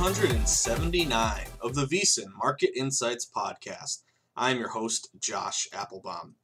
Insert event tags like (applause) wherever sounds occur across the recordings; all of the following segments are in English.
179 of the VSiN Market Insights Podcast. I'm your host, Josh Applebaum.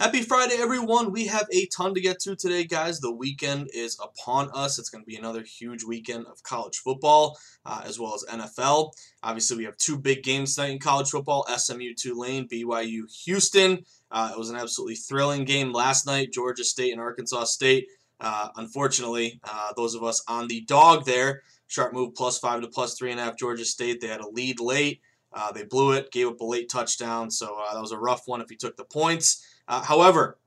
Happy Friday, everyone. We have a ton to get to today, guys. The weekend is upon us. It's going to be another huge weekend of college football uh, as well as NFL. Obviously, we have two big games tonight in college football SMU Tulane, BYU Houston. Uh, it was an absolutely thrilling game last night, Georgia State and Arkansas State. Uh, unfortunately, uh, those of us on the dog there, sharp move plus five to plus three and a half Georgia State. They had a lead late. Uh, they blew it, gave up a late touchdown, so uh, that was a rough one if you took the points. Uh, however,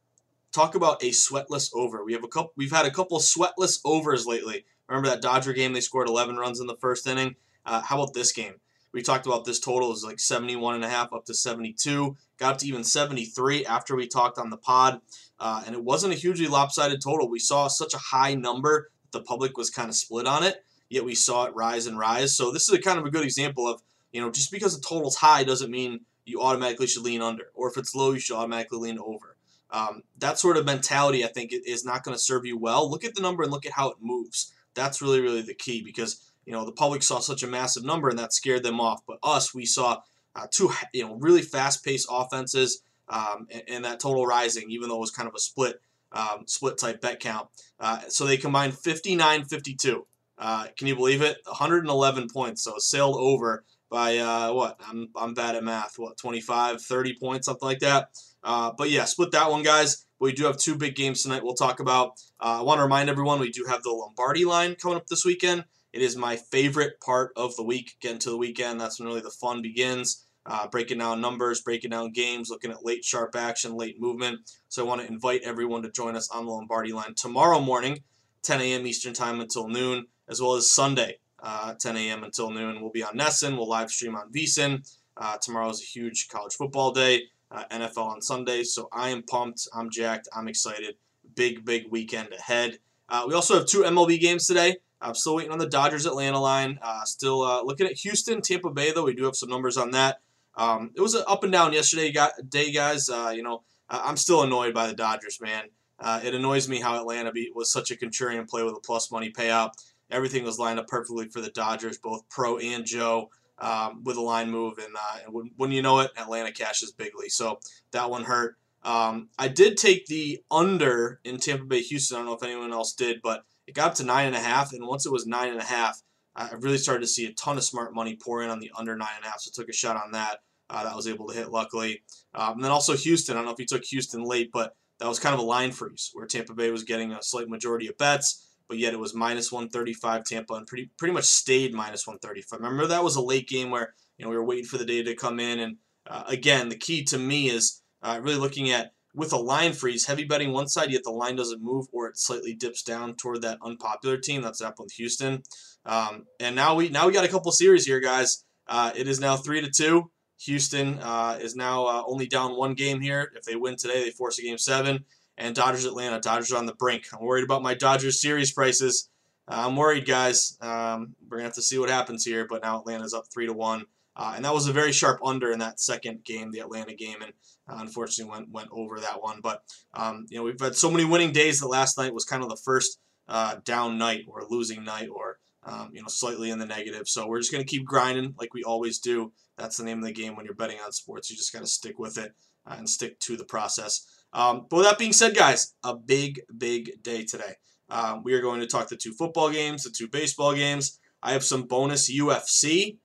talk about a sweatless over. We have a couple. We've had a couple sweatless overs lately. Remember that Dodger game? They scored 11 runs in the first inning. Uh, how about this game? We talked about this total is like 71 and a half up to 72. Got up to even 73 after we talked on the pod. Uh, and it wasn't a hugely lopsided total. We saw such a high number the public was kind of split on it, yet we saw it rise and rise. So this is a kind of a good example of, you know, just because the total's high doesn't mean you automatically should lean under, or if it's low, you should automatically lean over. Um, that sort of mentality, I think, is not going to serve you well. Look at the number and look at how it moves. That's really, really the key because you know the public saw such a massive number and that scared them off. But us, we saw uh, two, you know, really fast-paced offenses um, and, and, that total rising, even though it was kind of a split um, split type bet count. Uh, so they combined 59 52. Uh, can you believe it? 111 points. So sailed over by uh, what? I'm, I'm bad at math. What, 25, 30 points, something like that. Uh, but yeah, split that one, guys. We do have two big games tonight we'll talk about. Uh, I want to remind everyone we do have the Lombardi line coming up this weekend. It is my favorite part of the week, getting to the weekend. That's when really the fun begins uh, breaking down numbers, breaking down games, looking at late sharp action, late movement. So I want to invite everyone to join us on the Lombardi line tomorrow morning, 10 a.m. Eastern Time until noon, as well as Sunday, uh, 10 a.m. until noon. We'll be on NESN. We'll live stream on VSiN. Uh, tomorrow is a huge college football day, uh, NFL on Sunday. So I am pumped. I'm jacked. I'm excited. Big, big weekend ahead. Uh, we also have two MLB games today. I'm still waiting on the Dodgers Atlanta line. Uh, still uh, looking at Houston, Tampa Bay, though. We do have some numbers on that. Um, it was up and down yesterday, day, guys. You know, I'm still annoyed by the Dodgers, man. Uh, it annoys me how Atlanta beat, was such a contrarian play with a plus money payout. Everything was lined up perfectly for the Dodgers, both Pro and Joe, um, with a line move. And, uh, when, when, you know it, Atlanta cashes bigly. So that one hurt. Um, I did take the under in Tampa Bay, Houston. I don't know if anyone else did, but it got up to nine and a half. And once it was nine and a half, I really started to see a ton of smart money pour in on the under nine and a half, so took a shot on that. Uh, that was able to hit luckily. Um, and then also Houston. I don't know if you took Houston late, but that was kind of a line freeze where Tampa Bay was getting a slight majority of bets, but yet it was minus 135 Tampa and pretty pretty much stayed minus 135. Remember that was a late game where you know we were waiting for the data to come in, and uh, again the key to me is uh, really looking at with a line freeze, heavy betting one side, yet the line doesn't move or it slightly dips down toward that unpopular team. That's happened with Houston. Um, and now we now we got a couple series here, guys. Uh, it is now three to two. Houston uh, is now uh, only down one game here. If they win today, they force a game seven. And Dodgers Atlanta. Dodgers on the brink. I'm worried about my Dodgers series prices. Uh, I'm worried, guys. Um, we're gonna have to see what happens here. But now Atlanta's up three to one. Uh, and that was a very sharp under in that second game, the Atlanta game, and uh, unfortunately went went over that one. But um, you know we've had so many winning days that last night was kind of the first uh, down night or losing night or um, you know slightly in the negative. So we're just to keep grinding like we always do. That's the name of the game when you're betting on sports. You just got to stick with it uh, and stick to the process. Um, but with that being said, guys, a big big day today. Um, we are going to talk the two football games, the two baseball games. I have some bonus UFC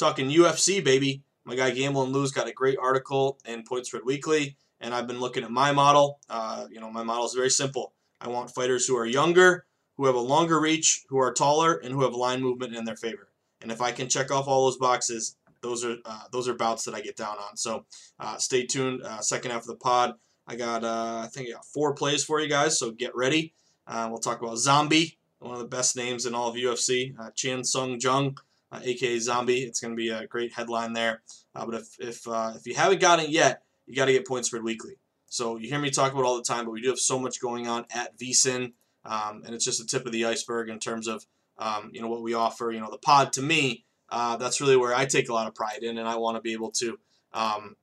Talking UFC, baby. My guy Gamble and Lou got a great article in Point Spread Weekly, and I've been looking at my model. Uh, you know, my model is very simple. I want fighters who are younger, who have a longer reach, who are taller, and who have line movement in their favor. And if I can check off all those boxes, those are uh, those are bouts that I get down on. So uh, stay tuned. Uh, second half of the pod, I got uh, I think I got four plays for you guys. So get ready. Uh, we'll talk about Zombie, one of the best names in all of UFC, uh, Chan Sung Jung uh, aka Zombie. It's going to be a great headline there. Uh, but if if uh, if you haven't gotten it yet, you got to get Point Spread Weekly. So you hear me talk about all the time, but we do have so much going on at VSiN, um, and it's just the tip of the iceberg in terms of um, you know what we offer. You know the pod to me, uh, that's really where I take a lot of pride in, and I want to be able to um,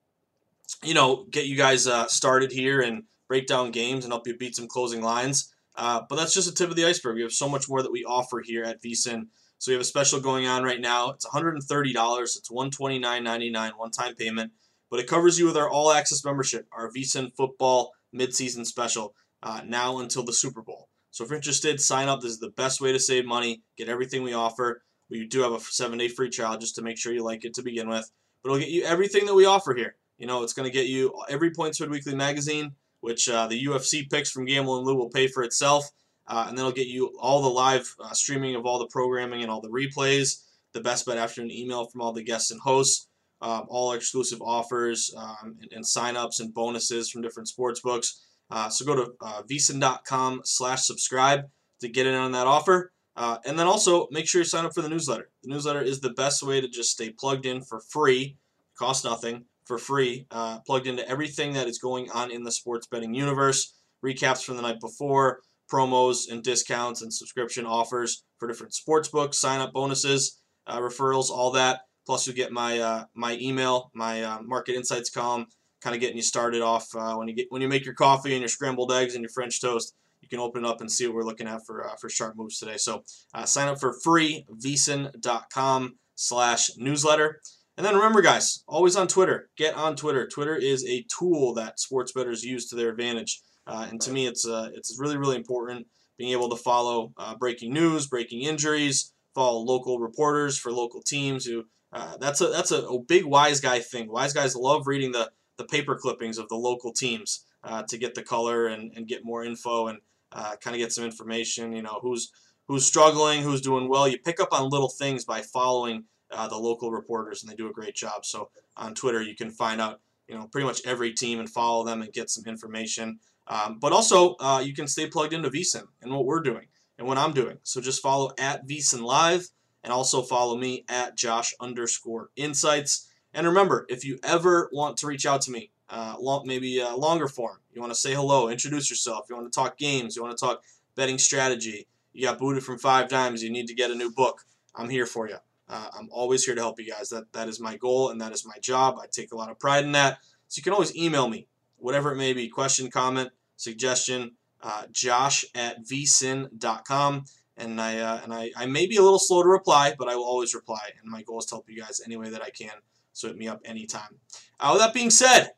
you know get you guys uh, started here and break down games and help you beat some closing lines. Uh, but that's just the tip of the iceberg. We have so much more that we offer here at VSiN. So we have a special going on right now. It's $130. It's $129.99 one-time payment, but it covers you with our all-access membership, our VSiN football midseason special, uh, now until the Super Bowl. So if you're interested, sign up. This is the best way to save money. Get everything we offer. We do have a seven-day free trial just to make sure you like it to begin with. But it'll get you everything that we offer here. You know, it's going to get you every Point Spread Weekly magazine, which uh, the UFC picks from Gamble and Lou will pay for itself. Uh, and then it'll get you all the live uh, streaming of all the programming and all the replays, the best bet afternoon email from all the guests and hosts, um, all exclusive offers um, and, and sign-ups and bonuses from different sports books. Uh, so go to uh, vsin.com slash subscribe to get in on that offer. Uh, and then also make sure you sign up for the newsletter. The newsletter is the best way to just stay plugged in for free, cost nothing, for free, uh, plugged into everything that is going on in the sports betting universe, recaps from the night before, promos and discounts and subscription offers for different sports books, sign up bonuses, uh, referrals, all that. Plus, you get my uh, my email, my uh, market insights column, kind of getting you started off uh, when you get when you make your coffee and your scrambled eggs and your French toast. You can open it up and see what we're looking at for uh, for sharp moves today. So sign up for free vsin.com slash newsletter. And then remember, guys, always on Twitter. Get on Twitter. Twitter is a tool that sports bettors use to their advantage. Uh, and to me, it's uh, it's really really important being able to follow uh, breaking news, breaking injuries, follow local reporters for local teams. Who uh, that's a that's a, a, big wise guy thing. Wise guys love reading the the paper clippings of the local teams uh, to get the color and, and get more info and uh, kind of get some information. You know who's who's struggling, who's doing well. You pick up on little things by following the local reporters, and they do a great job. So on Twitter, you can find out you know pretty much every team and follow them and get some information. Um, but also, uh, you can stay plugged into VSiN and what we're doing and what I'm doing. So just follow at VSiN Live and also follow me at Josh underscore Insights. And remember, if you ever want to reach out to me, uh, long, maybe a longer form, you want to say hello, introduce yourself, you want to talk games, you want to talk betting strategy, you got booted from five times, you need to get a new book, I'm here for you. Uh, I'm always here to help you guys. That that is my goal and that is my job. I take a lot of pride in that. So you can always email me, whatever it may be, question, comment, suggestion, uh, josh at vsin.com. And I uh, and I, I may be a little slow to reply, but I will always reply. And my goal is to help you guys any way that I can. So hit me up anytime. Uh, with that being said,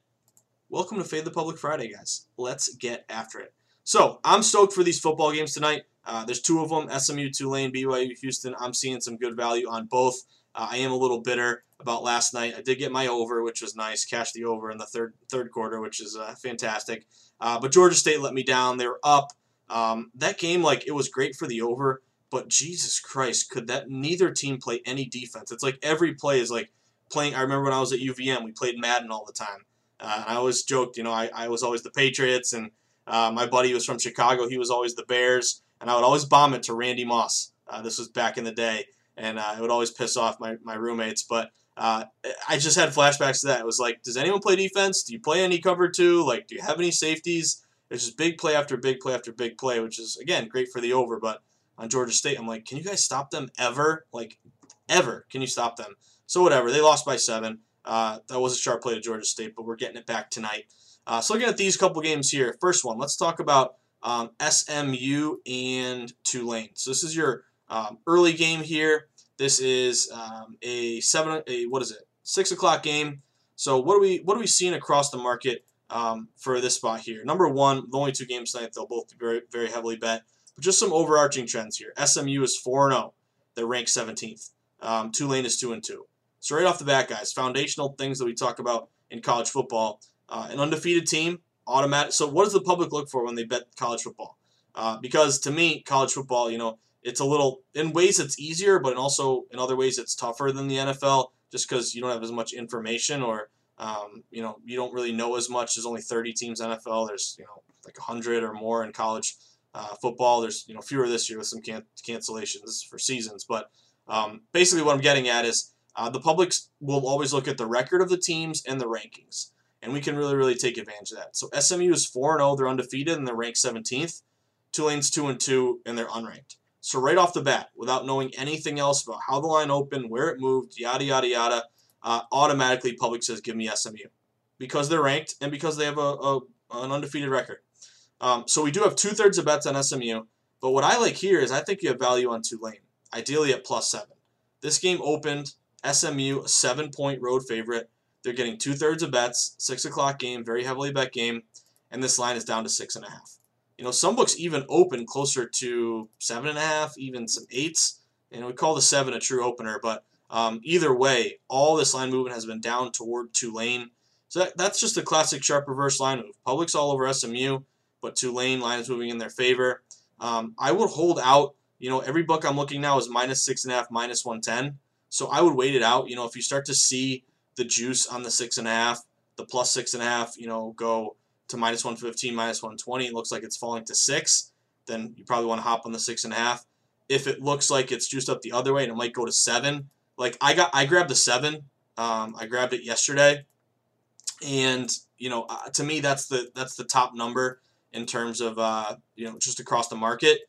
welcome to Fade the Public Friday, guys. Let's get after it. So I'm stoked for these football games tonight. Uh, there's two of them: SMU, Tulane, BYU, Houston. I'm seeing some good value on both. Uh, I am a little bitter about last night. I did get my over, which was nice. Cash the over in the third third quarter, which is uh, fantastic. Uh, but Georgia State let me down. They were up. Um, that game, like, it was great for the over, but Jesus Christ, could that neither team play any defense? It's like every play is like playing. I remember when I was at UVM, we played Madden all the time. Uh, I always joked, you know, I, I was always the Patriots, and uh, my buddy was from Chicago. He was always the Bears, and I would always bomb it to Randy Moss. Uh, this was back in the day, and uh, it would always piss off my, my roommates. But uh, I just had flashbacks to that. It was like, does anyone play defense? Do you play any cover two? Like, do you have any safeties? It's just big play after big play after big play, which is again great for the over. But on Georgia State, I'm like, can you guys stop them ever? Like, ever? Can you stop them? So whatever. They lost by seven. Uh, that was a sharp play to Georgia State, but we're getting it back tonight. Uh, so looking at these couple games here. First one, let's talk about um, SMU and Tulane. So this is your um, early game here. This is um, a seven, a what is it? Six o'clock game. So what are we what are we seeing across the market um, for this spot here? Number one, the only two games tonight they'll both be very very heavily bet. But just some overarching trends here. SMU is four and zero. They're ranked 17th. Um, Tulane is two and two. So right off the bat, guys, foundational things that we talk about in college football. Uh, an undefeated team, automatic. So what does the public look for when they bet college football? Uh, because to me, college football, you know, it's a little in ways it's easier, but also in other ways it's tougher than the NFL, just because you don't have as much information or um, you know you don't really know as much. There's only 30 teams NFL. There's you know like 100 or more in college uh, football. There's you know fewer this year with some can- cancellations for seasons, but um, basically what I'm getting at is uh, the public will always look at the record of the teams and the rankings, and we can really, really take advantage of that. So SMU is 4 0, they're undefeated, and they're ranked 17th. Tulane's 2 and 2, and they're unranked. So, right off the bat, without knowing anything else about how the line opened, where it moved, yada, yada, yada, uh, automatically public says, give me SMU. Because they're ranked and because they have a, a an undefeated record. Um, so, we do have two thirds of bets on SMU. But what I like here is I think you have value on Tulane, ideally at plus seven. This game opened SMU, a seven point road favorite. They're getting two thirds of bets, six o'clock game, very heavily bet game, and this line is down to six and a half. You know, some books even open closer to seven and a half, even some eights. And we call the seven a true opener, but um, either way, all this line movement has been down toward Tulane. So that, that's just a classic sharp reverse line move. Public's all over SMU, but Tulane line is moving in their favor. Um, I would hold out. You know, every book I'm looking now is minus six and a half, minus 110. So I would wait it out. You know, if you start to see the juice on the six and a half, the plus six and a half, you know, go to minus 115, minus 120, it looks like it's falling to six, then you probably want to hop on the six and a half. If it looks like it's juiced up the other way and it might go to seven, like I got, I grabbed the seven. Um, I grabbed it yesterday, and you know, uh, to me, that's the that's the top number in terms of uh, you know just across the market.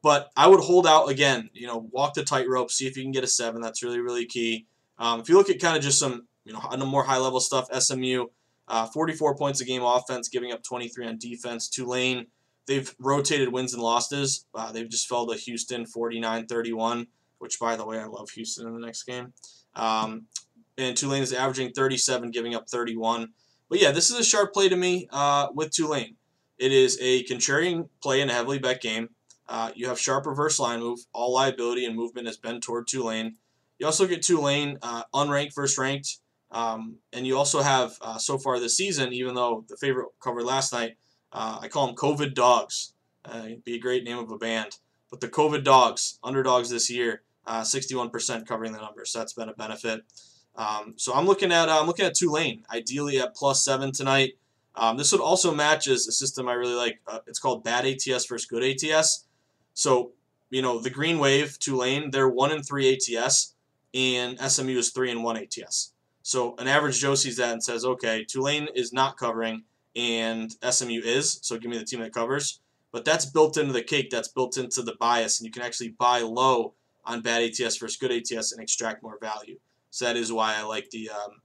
But I would hold out again. You know, walk the tightrope, see if you can get a seven. That's really really key. Um, if you look at kind of just some you know on the more high level stuff, SMU, uh, 44 points a game offense, giving up 23 on defense. Tulane, they've rotated wins and losses. Uh, they've just fell to Houston 49-31, which by the way I love Houston in the next game. Um, and Tulane is averaging 37, giving up 31. But yeah, this is a sharp play to me uh, with Tulane. It is a contrarian play in a heavily bet game. Uh, you have sharp reverse line move. All liability and movement has been toward Tulane. You also get Tulane uh, unranked versus ranked. Um, and you also have, uh, so far this season, even though the favorite covered last night, uh, I call them COVID Dogs. Uh, it'd be a great name of a band. But the COVID Dogs, underdogs this year, 61% uh, covering the numbers. So that's been a benefit. Um, so I'm looking at I'm looking at Tulane, ideally at plus seven tonight. Um, this would also match as a system I really like. it's called bad ATS versus good ATS. So, you know, the Green Wave, Tulane, they're 1 and 3 ATS, and SMU is 3 and 1 ATS. So an average Joe sees that and says, okay, Tulane is not covering, and SMU is, so give me the team that covers. But that's built into the cake, that's built into the bias, and you can actually buy low on bad ATS versus good ATS and extract more value. So that is why I like the um,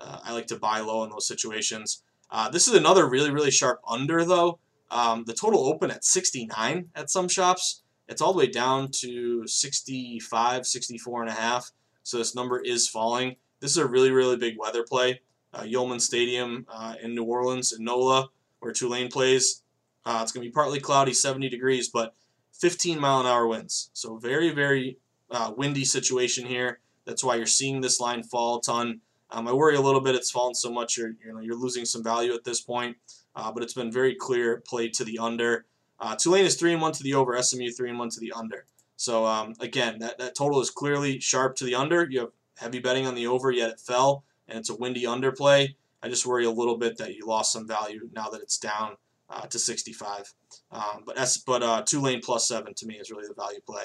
uh, I like to buy low in those situations. Uh, this is another really really sharp under though. Um, the total open at 69 at some shops. It's all the way down to 65, 64 and a half. So this number is falling. This is a really, really big weather play. Uh, Yulman Stadium uh, in New Orleans, in NOLA, where Tulane plays. Uh, it's going to be partly cloudy, 70 degrees, but 15 mile an hour winds. So very, very uh, windy situation here. That's why you're seeing this line fall a ton. Um, I worry a little bit it's fallen so much you're you know you're losing some value at this point. Uh, but it's been very clear play to the under. Uh, Tulane is three and one to the over. SMU three and one to the under. So um, again, that, that total is clearly sharp to the under. You have heavy betting on the over, yet it fell, and it's a windy underplay. I just worry a little bit that you lost some value now that it's down uh, to 65. Um, but S, but uh, Tulane plus seven to me is really the value play.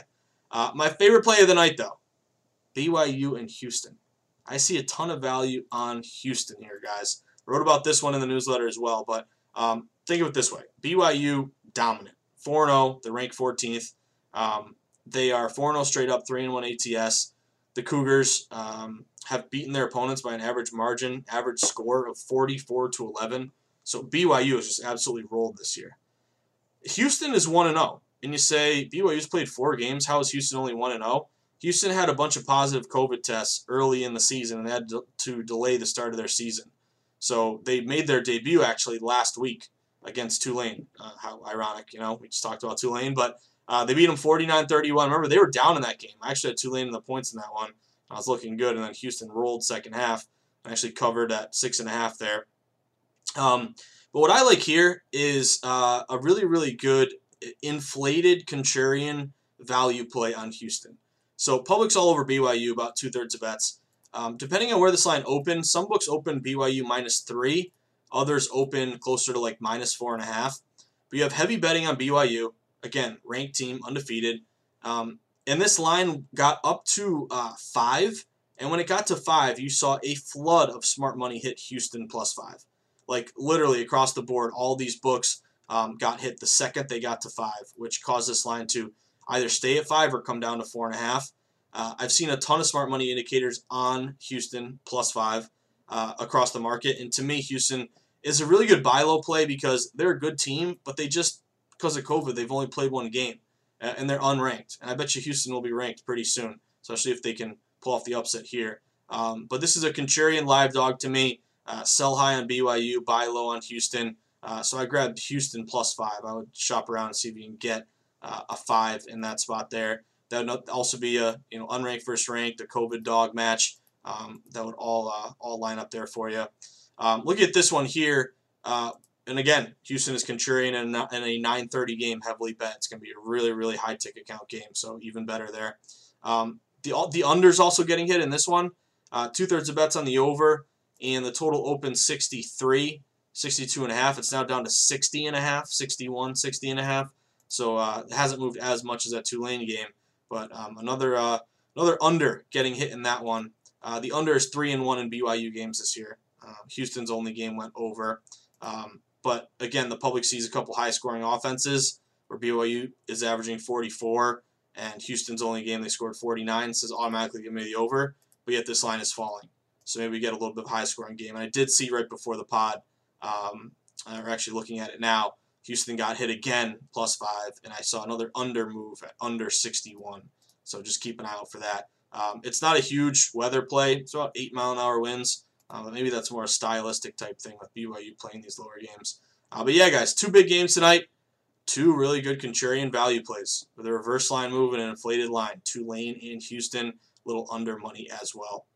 Uh, my favorite play of the night, though, BYU and Houston. I see a ton of value on Houston here, guys. Wrote about this one in the newsletter as well, but um, think of it this way: BYU dominant, 4-0. They're ranked 14th. Um, they are 4-0 straight up, 3-1 ATS. The Cougars um, have beaten their opponents by an average margin, average score of 44 to 11. So BYU has just absolutely rolled this year. Houston is 1 0. And you say BYU's played four games. How is Houston only 1 0? Houston had a bunch of positive COVID tests early in the season and had to delay the start of their season. So they made their debut actually last week against Tulane. Uh, how ironic, you know? We just talked about Tulane, but uh, they beat them 49 31. Remember, they were down in that game. I actually had Tulane in the points in that one. I was looking good, and then Houston rolled second half. I actually covered at six and a half there. Um, but what I like here is uh, a really, really good inflated contrarian value play on Houston. So public's all over BYU, about two thirds of bets. Um, depending on where this line opens, some books open BYU minus three, others open closer to like minus four and a half. But you have heavy betting on BYU. Again, ranked team, undefeated. Um, and this line got up to uh, five. And when it got to five, you saw a flood of smart money hit Houston plus five. Like literally across the board, all these books um, got hit the second they got to five, which caused this line to either stay at five or come down to four and a half. Uh, I've seen a ton of smart money indicators on Houston plus five uh, across the market, and to me, Houston is a really good buy low play because they're a good team, but they just because of COVID they've only played one game uh, and they're unranked. And I bet you Houston will be ranked pretty soon, especially if they can pull off the upset here. Um, but this is a contrarian live dog to me. Uh, sell high on BYU, buy low on Houston. Uh, so I grabbed Houston plus five. I would shop around and see if you can get uh, a five in that spot there. That would also be a you know unranked versus ranked, a COVID dog match. Um, that would all uh, all line up there for you. Um, look at this one here. And again, Houston is contrarian in a, in a 9:30 game, heavily bet. It's going to be a really really high ticket count game, so even better there. Um, the the unders also getting hit in this one. Uh, Two thirds of bets on the over, and the total open 63, 62 and a half. It's now down to 60 and a half, 61, 60 and a half. So uh, it hasn't moved as much as that Tulane game, but um, another uh, another under getting hit in that one. Uh, the under is three and one in BYU games this year. Um, Houston's only game went over, um, but again, the public sees a couple high scoring offenses where BYU is averaging 44 and Houston's only game they scored 49, says automatically give me the over, but yet this line is falling. So maybe we get a little bit of high scoring game. And I did see right before the pod, um, we're actually looking at it now. Houston got hit again, plus five, and I saw another under move at under 61. So just keep an eye out for that. Um, it's not a huge weather play. It's about eight mile an hour winds. Uh, maybe that's more a stylistic type thing with BYU playing these lower games. Uh, but yeah, guys, two big games tonight. Two really good contrarian value plays with a reverse line move and an inflated line. Tulane and Houston, little under money as well.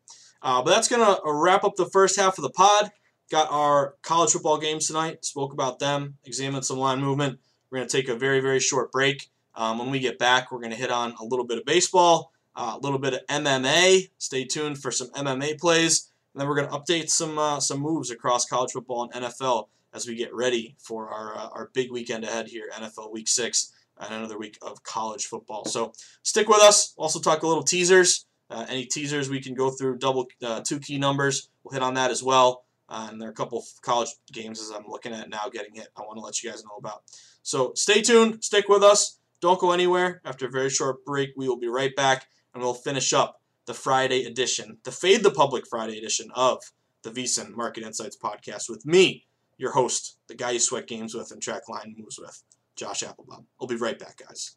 Uh, but that's going to wrap up the first half of the pod. Got our college football games tonight. Spoke about them, examined some line movement. We're going to take a very, very short break. Um, when we get back, we're going to hit on a little bit of baseball, uh, a little bit of MMA. Stay tuned for some MMA plays. And then we're going to update some uh, some moves across college football and NFL as we get ready for our, uh, our big weekend ahead here, NFL Week 6, and another week of college football. So stick with us. Also talk a little teasers. Uh, any teasers we can go through, double uh, two key numbers. We'll hit on that as well. Uh, and there are a couple college games as I'm looking at now getting hit. I want to let you guys know about. So stay tuned, stick with us, don't go anywhere. After a very short break, we will be right back, and we'll finish up the Friday edition, the Fade the Public Friday edition of the VSiN Market Insights podcast with me, your host, the guy you sweat games with and track line moves with, Josh Applebaum. I'll be right back, guys.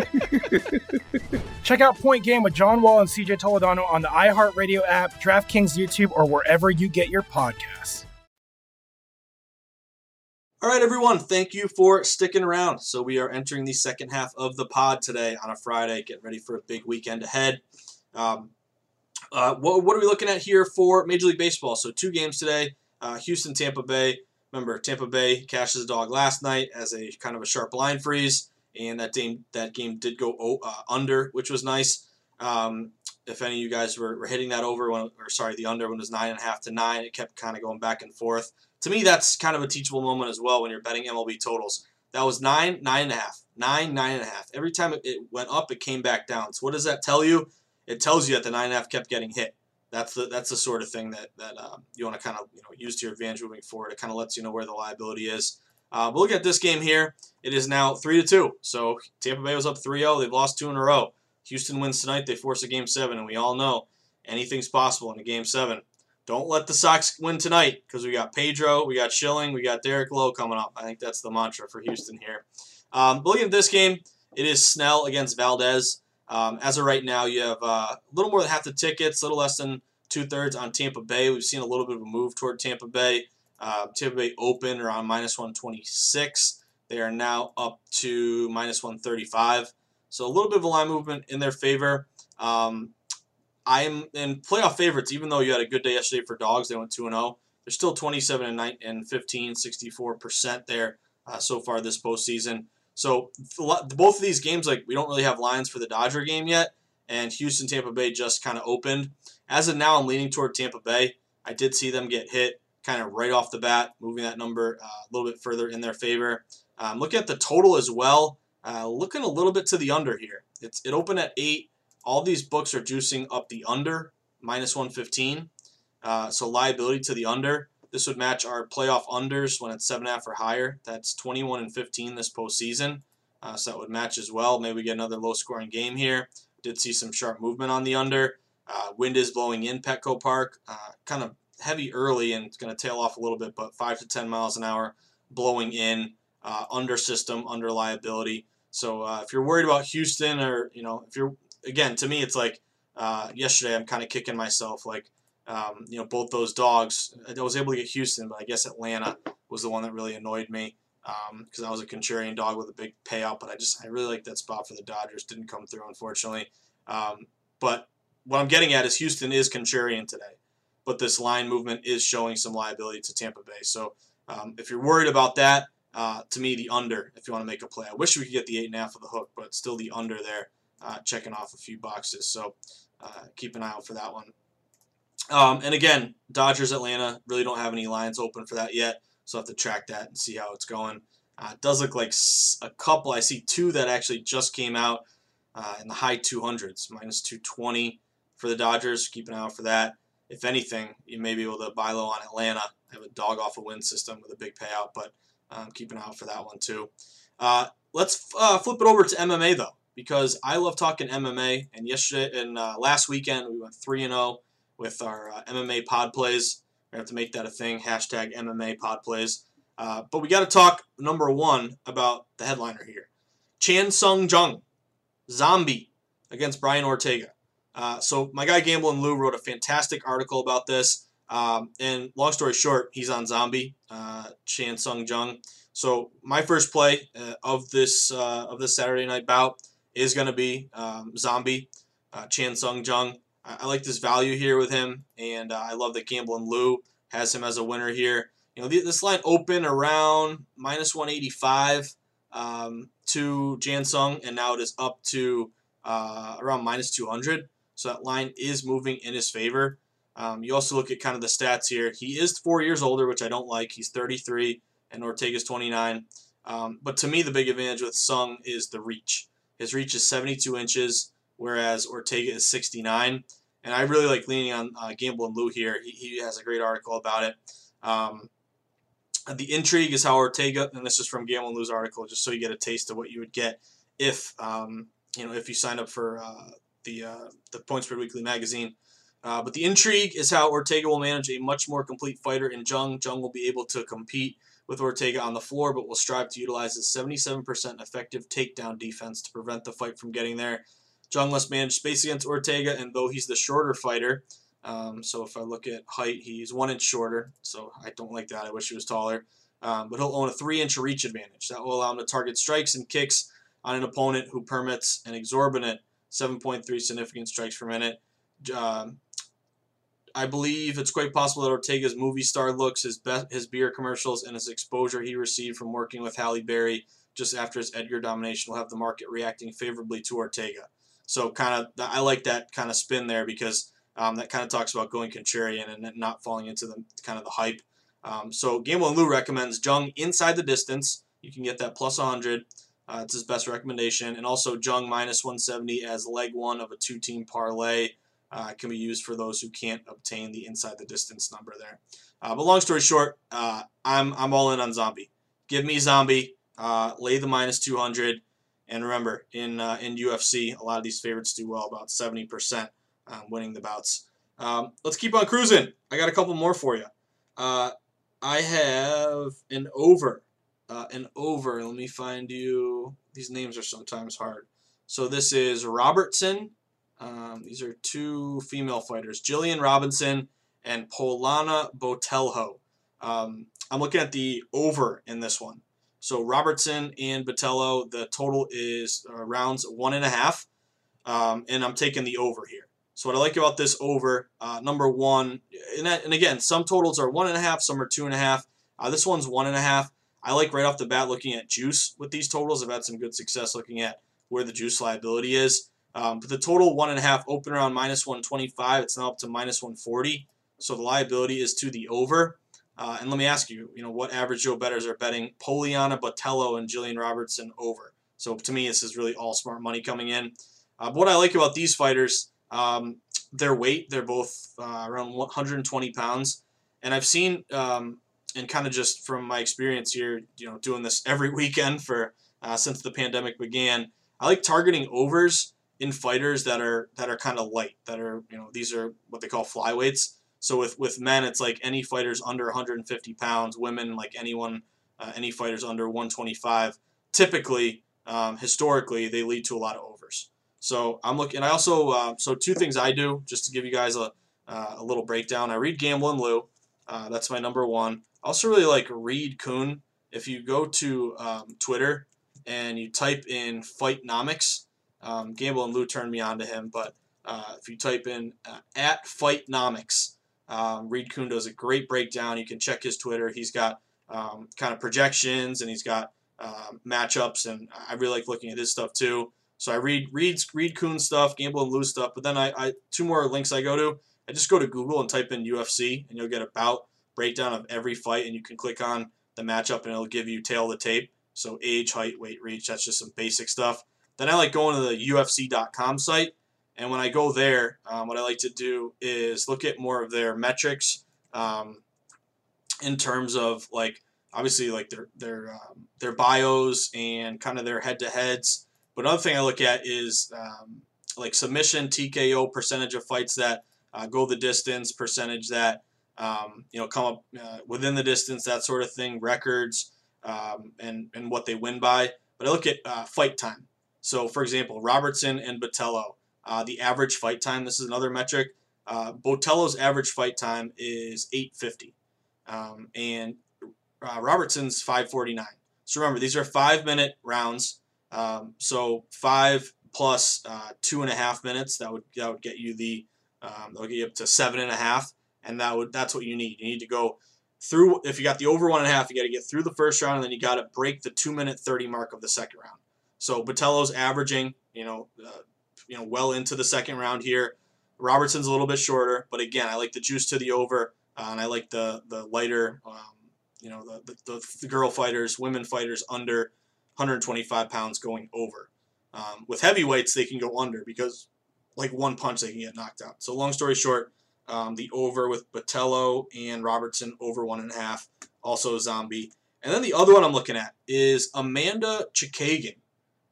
Check out Point Game with John Wall and CJ Toledano on the iHeartRadio app, DraftKings YouTube, or wherever you get your podcasts. All right, everyone. Thank you for sticking around. So we are entering the second half of the pod today on a Friday. Get ready for a big weekend ahead. Um, uh, what, what are we looking at here for Major League Baseball? So two games today. Uh, Houston, Tampa Bay. Remember, Tampa Bay cashed a dog last night as a kind of a sharp line freeze, and that game that game did go uh, under, which was nice. Um, if any of you guys were, were hitting that over, when, or sorry, the under when it was nine and a half to nine, it kept kind of going back and forth to me, that's kind of a teachable moment as well when you're betting MLB totals. That was nine, nine and a half, nine, nine and a half. Every time it, went up, it came back down. So what does that tell you? It tells you that the nine and a half kept getting hit. That's the that's the sort of thing that that um, you want to kind of you know use to your advantage moving forward. It kind of lets you know where the liability is. Uh, but look at this game here. It is now three to two. So Tampa Bay was up 3-0. They've lost two in a row. Houston wins tonight. They force a game seven, and we all know anything's possible in a game seven. Don't let the Sox win tonight because we got Pedro, we got Schilling, we got Derek Lowe coming up. I think that's the mantra for Houston here. Um, looking at this game, it is Snell against Valdez. Um, as of right now, you have uh, a little more than half the tickets, a little less than two thirds on Tampa Bay. We've seen a little bit of a move toward Tampa Bay. Uh, Tampa Bay open around minus 126. They are now up to minus 135. So a little bit of a line movement in their favor. Um, I'm in playoff favorites, even though you had a good day yesterday for dogs. They went 2 0. They're still 27 and 9 and 15, 64% there uh, so far this postseason. So both of these games, like we don't really have lines for the Dodger game yet, and Houston Tampa Bay just kind of opened. As of now, I'm leaning toward Tampa Bay. I did see them get hit kind of right off the bat, moving that number uh, a little bit further in their favor. Um, looking at the total as well, uh, looking a little bit to the under here. It's it opened at eight. All these books are juicing up the under minus 115. Uh, so liability to the under. This would match our playoff unders when it's seven and a half or higher. That's 21 and 15 this postseason. Uh, so that would match as well. Maybe we get another low scoring game here. Did see some sharp movement on the under. Uh, wind is blowing in Petco Park, uh, kind of heavy early and it's going to tail off a little bit, but five to 10 miles an hour blowing in uh, under system, under liability. So uh, if you're worried about Houston or, you know, if you're, again, to me, it's like uh, yesterday, I'm kind of kicking myself. Like, um, you know, both those dogs. I was able to get Houston, but I guess Atlanta was the one that really annoyed me because um, I was a contrarian dog with a big payout. But I just I really like that spot for the Dodgers. Didn't come through, unfortunately. Um, but what I'm getting at is Houston is contrarian today, but this line movement is showing some liability to Tampa Bay. So um, if you're worried about that, uh, to me, the under, if you want to make a play. I wish we could get the 8.5 of the hook, but still the under there, uh, checking off a few boxes. So uh, keep an eye out for that one. Um, and again, Dodgers, Atlanta, really don't have any lines open for that yet. So I have to track that and see how it's going. Uh, it does look like a couple. I see two that actually just came out uh, in the high 200s, minus 220 for the Dodgers. Keep an eye out for that. If anything, you may be able to buy low on Atlanta. Have a dog off a win system with a big payout, but um, keep an eye out for that one too. Uh, let's uh, flip it over to MMA though, because I love talking MMA. And yesterday and uh, last weekend we went three and zero oh with our uh, MMA pod plays. We have to make that a thing. Hashtag MMA pod plays. Uh, but we got to talk number one about the headliner here, Chan Sung Jung, Zombie against Brian Ortega. Uh, so my guy Gamble and Lou wrote a fantastic article about this. Um, and long story short, he's on Zombie, uh, Chan Sung Jung. So my first play uh, of this uh, of this Saturday night bout is going to be um, Zombie, uh, Chan Sung Jung. I, I, like this value here with him, and I love that Gamble and Lou has him as a winner here. You know, this line open around minus 185 um, to Chan Sung, and now it is up to uh, around minus 200. So that line is moving in his favor. Um, you also look at kind of the stats here. He is four years older, which I don't like. He's 33, and Ortega's 29. Um, but to me, the big advantage with Sung is the reach. His reach is 72 inches, whereas Ortega is 69. And I really like leaning on uh, Gamble and Lou here. He, he, has a great article about it. Um, the intrigue is how Ortega, and this is from Gamble and Lou's article, just so you get a taste of what you would get if um, you know if you sign up for uh, the uh, the Point Spread Weekly magazine. Uh, but the intrigue is how Ortega will manage a much more complete fighter in Jung. Jung will be able to compete with Ortega on the floor, but will strive to utilize his 77% effective takedown defense to prevent the fight from getting there. Jung must manage space against Ortega, and though he's the shorter fighter, um, so if I look at height, he's one inch shorter, so I don't like that. I wish he was taller. Um, but he'll own a three inch reach advantage. That will allow him to target strikes and kicks on an opponent who permits an exorbitant 7.3 significant strikes per minute. Um, I believe it's quite possible that Ortega's movie star looks, his his beer commercials, and his exposure he received from working with Halle Berry just after his Edgar domination will have the market reacting favorably to Ortega. So kind of, I like that kind of spin there because um, that kind of talks about going contrarian and not falling into the kind of the hype. Um, so Gamble and Lou recommends Jung inside the distance. You can get that plus 100. Uh, it's his best recommendation, and also Jung minus 170 as leg one of a two-team parlay uh, can be used for those who can't obtain the inside the distance number there. Uh, but long story short, uh, I'm I'm all in on Zombie. Give me Zombie. Uh, lay the minus 200. And remember, in uh, in UFC, a lot of these favorites do well, about 70% um, winning the bouts. Um, let's keep on cruising. I got a couple more for you. I have an over. An over. Let me find you. These names are sometimes hard. So this is Robertson um, these are two female fighters, Jillian Robertson and Poliana Botelho. Um, I'm looking at the over in this one. So Robertson and Botelho, the total is uh, rounds one and a half, um, and I'm taking the over here. So what I like about this over, uh, number one, and, and, again, some totals are one and a half, some are two and a half. Uh, this one's one and a half. I like right off the bat looking at juice with these totals. I've had some good success looking at where the juice liability is. Um, but the total one and a half open around minus 125. It's now up to minus 140. So the liability is to the over. Uh, and let me ask you, you know, what average Joe betters are betting Poliana Botelho and Jillian Robertson over? So to me, this is really all smart money coming in. Uh, what I like about these fighters, um, their weight, they're both uh, around 120 pounds. And I've seen, um, and kind of just from my experience here, you know, doing this (laughs) every weekend for uh, since the pandemic began, I like targeting overs in fighters that are that are kind of light, that are you know these are what they call flyweights. So with with men, it's like any fighters under 150 pounds. Women, like anyone, uh, any fighters under 125. Typically, um, historically, they lead to a lot of overs. So I'm looking. I also uh, so two things I do just to give you guys a uh, a little breakdown. I read Gamble and Lou. Uh, that's my number one. I also really like Reed Kuhn. If you go to um, Twitter and you type in Fightnomics, um, Gamble and Lou turned me on to him. But uh, if you type in uh, at Fightnomics, um, Reed Kuhn does a great breakdown. You can check his Twitter. He's got um, kind of projections and he's got um, matchups, and I really like looking at his stuff too. So I read read read Kuhn stuff, Gamble and Lou stuff, but then I, I two more links I go to. I just go to Google and type in UFC, and you'll get about breakdown of every fight, and you can click on the matchup, and it'll give you tale of the tape. So age, height, weight, reach. That's just some basic stuff. Then I like going to the UFC.com site, and when I go there, um, what I like to do is look at more of their metrics um, in terms of like obviously like their their um, their bios and kind of their head to heads. But another thing I look at is um, like submission, TKO percentage of fights that uh, go the distance, percentage that um, you know come up uh, within the distance, that sort of thing, records, um, and and what they win by. But I look at uh, fight time. So for example, Robertson and Botelho, uh, the average fight time. This is another metric. Uh, Botelho's average fight time is 850, um, and uh, Robertson's 549. So remember, these are five minute rounds. Um, so five plus two and a half minutes that would that would get you the um, would get you up to seven and a half, and that would that's what you need. You need to go through. If you got the over one and a half, you got to get through the first round, and then you got to break the two minute thirty mark of the second round. So Botelho's averaging, you know, uh, you know, well into the second round here. Robertson's a little bit shorter, but again, I like the juice to the over, uh, and I like the the lighter. Um, you know, the, the, the, girl fighters, women fighters under 125 pounds going over. Um, with heavyweights, they can go under because, like one punch, they can get knocked out. So, long story short, um, the over with Botelho and Robertson over one and a half, also a zombie. And then the other one I'm looking at is Amanda Chookagian.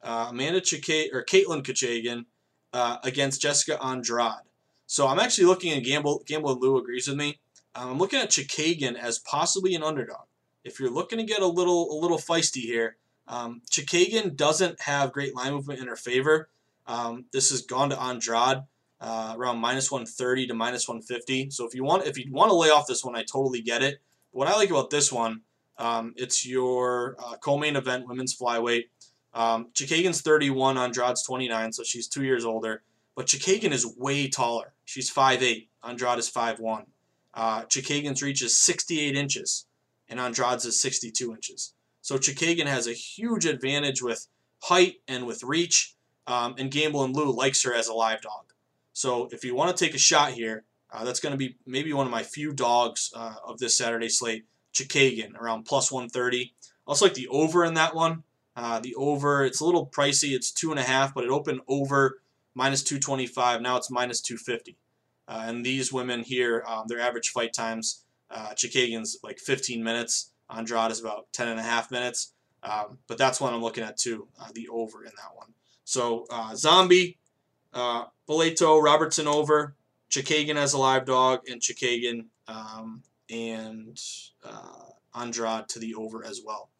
Uh, Amanda Chookagian, or Katlyn Chookagian uh, against Jessica Andrade. So I'm actually looking at Gamble. Gamble and Lou agrees with me. Um, I'm looking at Chookagian as possibly an underdog. If you're looking to get a little a little feisty here, um, Chookagian doesn't have great line movement in her favor. Um, this has gone to Andrade uh, around minus 130 to minus 150. So if you want if you want to lay off this one, I totally get it. But what I like about this one, um, it's your uh, co-main event women's flyweight. Um, Chookagian's 31, Andrade's 29, so she's two years older. But Chookagian is way taller. She's 5'8". Andrade is 5'1". Uh, Chookagian's reach is 68 inches, and Andrade's is 62 inches. So Chookagian has a huge advantage with height and with reach, um, and Gamble and Lou likes her as a live dog. So if you want to take a shot here, uh, that's going to be maybe one of my few dogs uh, of this Saturday slate. Chookagian around plus 130. Also like the over in that one. Uh, the over, it's a little pricey. It's two and a half, but it opened over minus 225. Now it's minus 250. Uh, and these women here, um, their average fight times, uh, Chookagian's like 15 minutes. Andrade is about 10 and a half minutes. Um, but that's what I'm looking at too, uh, the over in that one. So uh, Zombie, uh, Boleto, Robertson over, Chookagian as a live dog, and Chookagian um, and uh, Andrade to the over as well.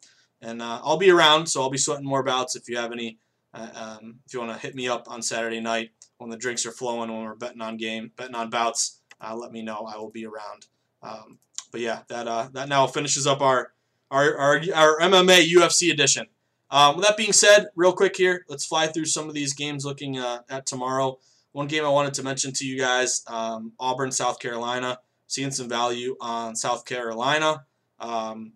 And uh, I'll be around, so I'll be sweating more bouts if you have any. Uh, um, if you want to hit me up on Saturday night, when the drinks are flowing, when we're betting on game, betting on bouts, uh, let me know. I will be around. Um, but yeah, that uh, that now finishes up our our our, our MMA UFC edition. Um, with that being said, real quick here, let's fly through some of these games looking uh, at tomorrow. One game I wanted to mention to you guys: um, Auburn, South Carolina. Seeing some value on South Carolina. Um,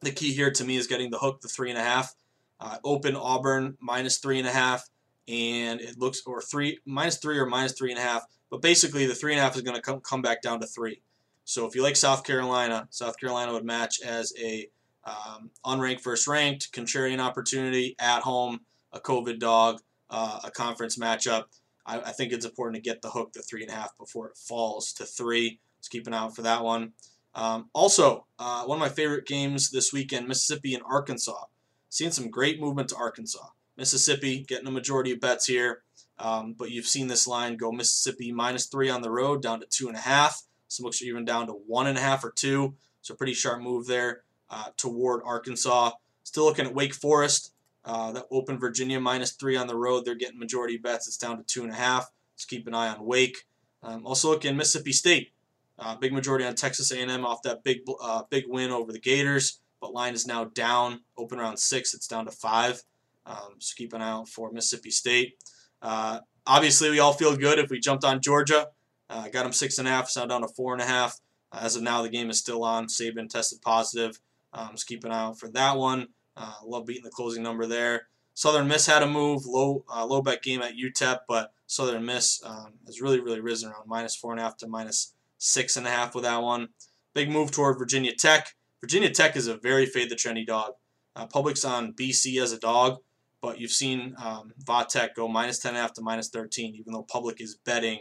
the key here to me is getting the hook, the three and a half. Uh, open Auburn minus three and a half and it looks or three minus three or minus three and a half. But basically, the three and a half is going to come come back down to three. So if you like South Carolina, South Carolina would match as a um, unranked first ranked contrarian opportunity at home, a COVID dog, uh, a conference matchup. I, I, think it's important to get the hook the three and a half before it falls to three. Let's keep an eye out for that one. Um, also, uh, one of my favorite games this weekend, Mississippi and Arkansas. Seeing some great movement to Arkansas. Mississippi getting a majority of bets here. Um, but you've seen this line go Mississippi minus three on the road down to two and a half. Some books are even down to one and a half or two. So pretty sharp move there uh, toward Arkansas. Still looking at Wake Forest Uh, that opened Virginia minus three on the road. They're getting majority bets. It's down to two and a half. Let's keep an eye on Wake. Um, also looking Mississippi State. Uh, big majority on Texas A&M off that big uh, big win over the Gators, but line is now down. Open around six, it's down to five. Um, so keep an eye out for Mississippi State. Uh, obviously, we all feel good if we jumped on Georgia. Got them six and a half, it's now down to four and a half. As of now, the game is still on. Saban tested positive. Um, keep an eye out for that one. Uh, love beating the closing number there. Southern Miss had a move, low uh, low bet game at UTEP, but Southern Miss um, has really really risen around minus four and a half to minus six and a half with that one. Big move toward Virginia Tech. Virginia Tech is a very fade the trendy dog. Uh, Public's on BC as a dog, but you've seen um, Vatech go minus ten and a half to minus thirteen, even though Public is betting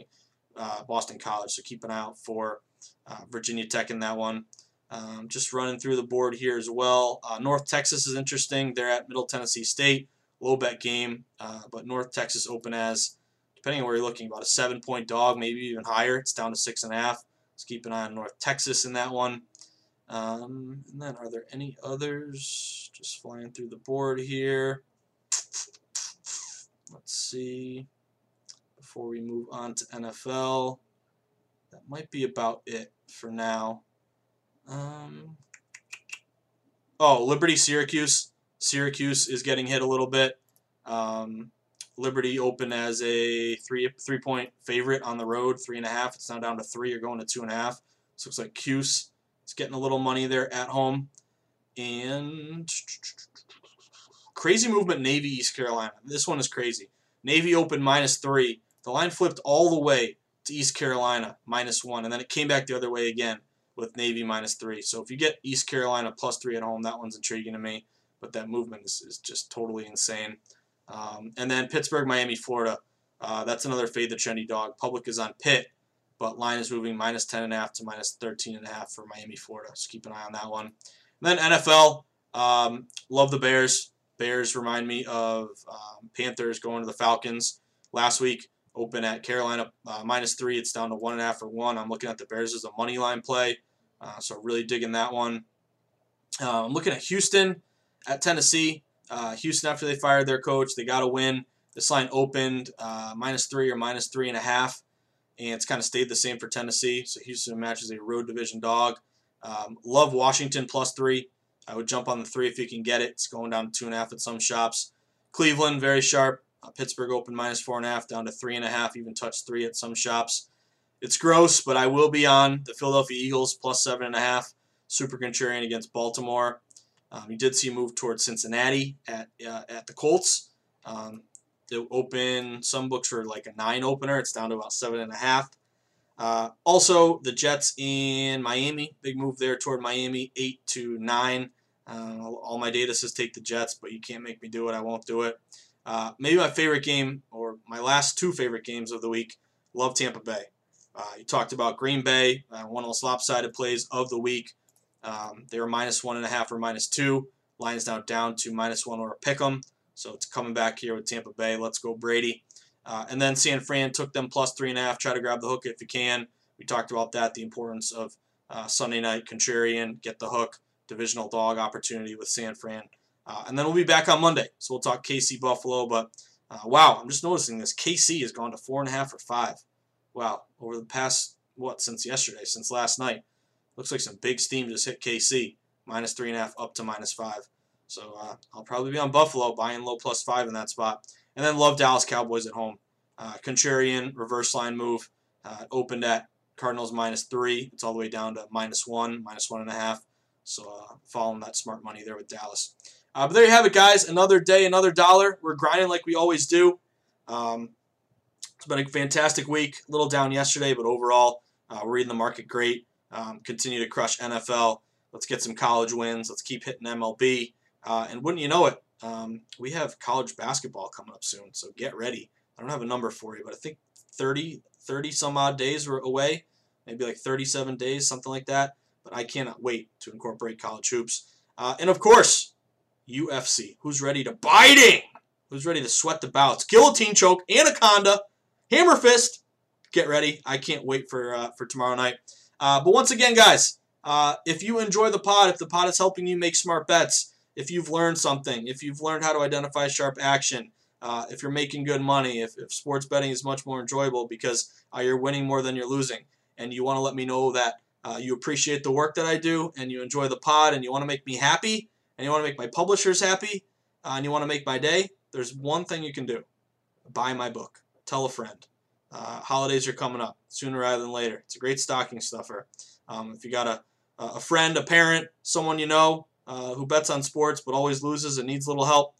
uh, Boston College. So keep an eye out for uh, Virginia Tech in that one. Um, just running through the board here as well. Uh, North Texas is interesting. They're at Middle Tennessee State. Low bet game, uh, but North Texas open as, depending on where you're looking, about a seven point dog, maybe even higher. It's down to six and a half. Let's keep an eye on North Texas in that one. Um, and then are there any others? Just flying through the board here. Let's see. Before we move on to NFL, that might be about it for now. Um, oh, Liberty Syracuse. Syracuse is getting hit a little bit. Um, Liberty open as a three three point favorite on the road, three and a half. It's now down to three. You're going to two and a half. This looks like Cuse is getting a little money there at home. And crazy movement, Navy East Carolina. This one is crazy. Navy open minus three. The line flipped all the way to East Carolina minus one, and then it came back the other way again with Navy minus three. So if you get East Carolina plus three at home, that one's intriguing to me. But that movement is, is just totally insane. Um, and then Pittsburgh, Miami, Florida. Uh, that's another fade the trendy dog. Public is on Pitt, but line is moving minus 10.5 to minus 13.5 for Miami, Florida. So keep an eye on that one. And then NFL, um, love the Bears. Bears remind me of um, Panthers going to the Falcons last week. Open at Carolina uh, minus three. It's down to one and a half for one. I'm looking at the Bears as a money line play, uh, so really digging that one. Uh, I'm looking at Houston at Tennessee. Uh, Houston, after they fired their coach, they got a win. This line opened uh, minus three or minus three and a half, and it's kind of stayed the same for Tennessee. So Houston matches a road division dog. Um, love Washington plus three. I would jump on the three if you can get it. It's going down to two and a half at some shops. Cleveland, very sharp. Uh, Pittsburgh open minus four and a half down to three and a half, even touched three at some shops. It's gross, but I will be on the Philadelphia Eagles plus seven and a half. Super contrarian against Baltimore. Um, you did see a move towards Cincinnati at uh, at the Colts. Um, they open some books for like a nine opener. It's down to about seven and a half. Uh, also, the Jets in Miami, big move there toward Miami, eight to nine. Uh, all my data says take the Jets, but you can't make me do it. I won't do it. Uh, maybe my favorite game, or my last two favorite games of the week, love Tampa Bay. Uh, you talked about Green Bay, uh, one of the lopsided plays of the week. Um, they were minus one and a half or minus two. Line is now down to minus one or a pick 'em. So it's coming back here with Tampa Bay. Let's go Brady. Uh, and then San Fran took them plus three and a half. Try to grab the hook if you can. We talked about that, the importance of uh, Sunday night contrarian, get the hook, divisional dog opportunity with San Fran. Uh, and then we'll be back on Monday. So we'll talk KC Buffalo. But uh, wow, I'm just noticing this. KC has gone to four and a half or five. Wow, over the past, what, since yesterday, since last night. Looks like some big steam just hit KC. Minus three and a half up to minus five. So uh, I'll probably be on Buffalo, buying low plus five in that spot. And then love Dallas Cowboys at home. Uh, contrarian reverse line move. Uh, opened at Cardinals minus three. It's all the way down to minus one, minus one and a half. So uh, following that smart money there with Dallas. Uh, but there you have it, guys. Another day, another dollar. We're grinding like we always do. Um, it's been a fantastic week. A little down yesterday, but overall, uh, we're reading the market great. Um, continue to crush NFL. Let's get some college wins. Let's keep hitting MLB. Uh, and wouldn't you know it, um, we have college basketball coming up soon. So get ready. I don't have a number for you, but I think 30, 30 some odd days were away. Maybe like 37 days, something like that. But I cannot wait to incorporate college hoops. Uh, and of course, UFC. Who's ready to biting? Who's ready to sweat the bouts? Guillotine choke, anaconda, hammer fist. Get ready. I can't wait for uh, for tomorrow night. Uh, but once again, guys, uh, if you enjoy the pod, if the pod is helping you make smart bets, if you've learned something, if you've learned how to identify sharp action, uh, if you're making good money, if, if sports betting is much more enjoyable because uh, you're winning more than you're losing, and you want to let me know that uh, you appreciate the work that I do and you enjoy the pod and you want to make me happy and you want to make my publishers happy and you want to make my day, there's one thing you can do buy my book, tell a friend. Uh, holidays are coming up sooner rather than later. It's a great stocking stuffer. Um, if you got a, a friend, a parent, someone you know uh, who bets on sports but always loses and needs a little help,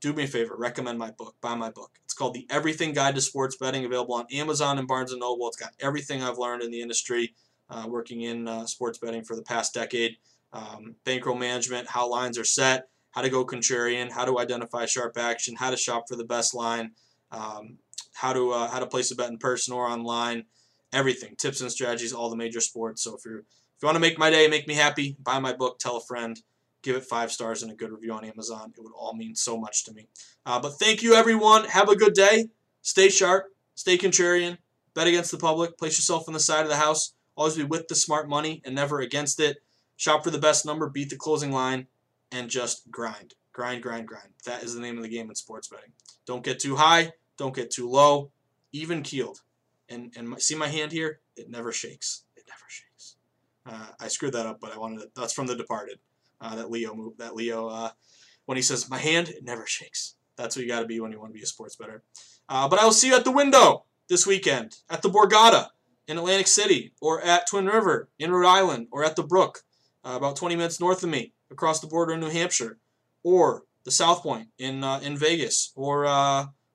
do me a favor, recommend my book, buy my book. It's called The Everything Guide to Sports Betting, available on Amazon and Barnes & Noble. It's got everything I've learned in the industry, uh, working in uh, sports betting for the past decade. Um, bankroll management, how lines are set, how to go contrarian, how to identify sharp action, how to shop for the best line, um, how to uh, how to place a bet in person or online, everything, tips and strategies, all the major sports. So if you're if you want to make my day, make me happy, buy my book, tell a friend give it five stars and a good review on Amazon. It would all mean so much to me. Uh, but thank you, everyone. Have a good day. Stay sharp. Stay contrarian. Bet against the public. Place yourself on the side of the house. Always be with the smart money and never against it. Shop for the best number, beat the closing line, and just grind. Grind, grind, grind. That is the name of the game in sports betting. Don't get too high. Don't get too low. Even keeled. And and my, see my hand here? It never shakes. It never shakes. Uh, I screwed that up, but I wanted it. That's from The Departed uh, that Leo move. That Leo, uh, when he says, "My hand, it never shakes." That's what you got to be when you want to be a sports bettor. Uh, but I will see you at the window this weekend at the Borgata in Atlantic City, or at Twin River in Rhode Island, or at the Brook, uh, about 20 minutes north of me, across the border in New Hampshire, or the South Point in uh, in Vegas, or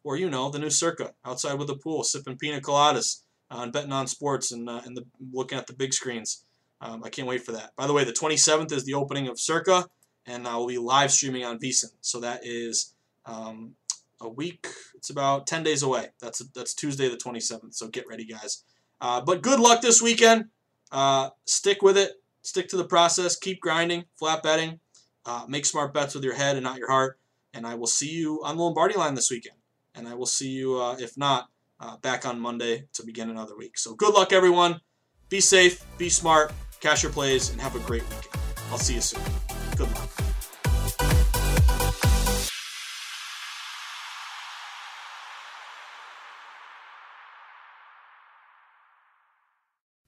or you know the new Circa outside with the pool, sipping pina coladas and betting on sports and and the, looking at the big screens. Um, I can't wait for that. By the way, the 27th is the opening of Circa, and I will be live streaming on VSiN. So that is um, a week. It's about 10 days away. That's that's Tuesday the 27th. So get ready, guys. Uh, but good luck this weekend. Uh, stick with it. Stick to the process. Keep grinding. Flat betting. Uh, make smart bets with your head and not your heart. And I will see you on the Lombardi line this weekend. And I will see you, uh, if not, uh, back on Monday to begin another week. So good luck, everyone. Be safe. Be smart cash your plays, and have a great weekend. I'll see you soon. Good luck.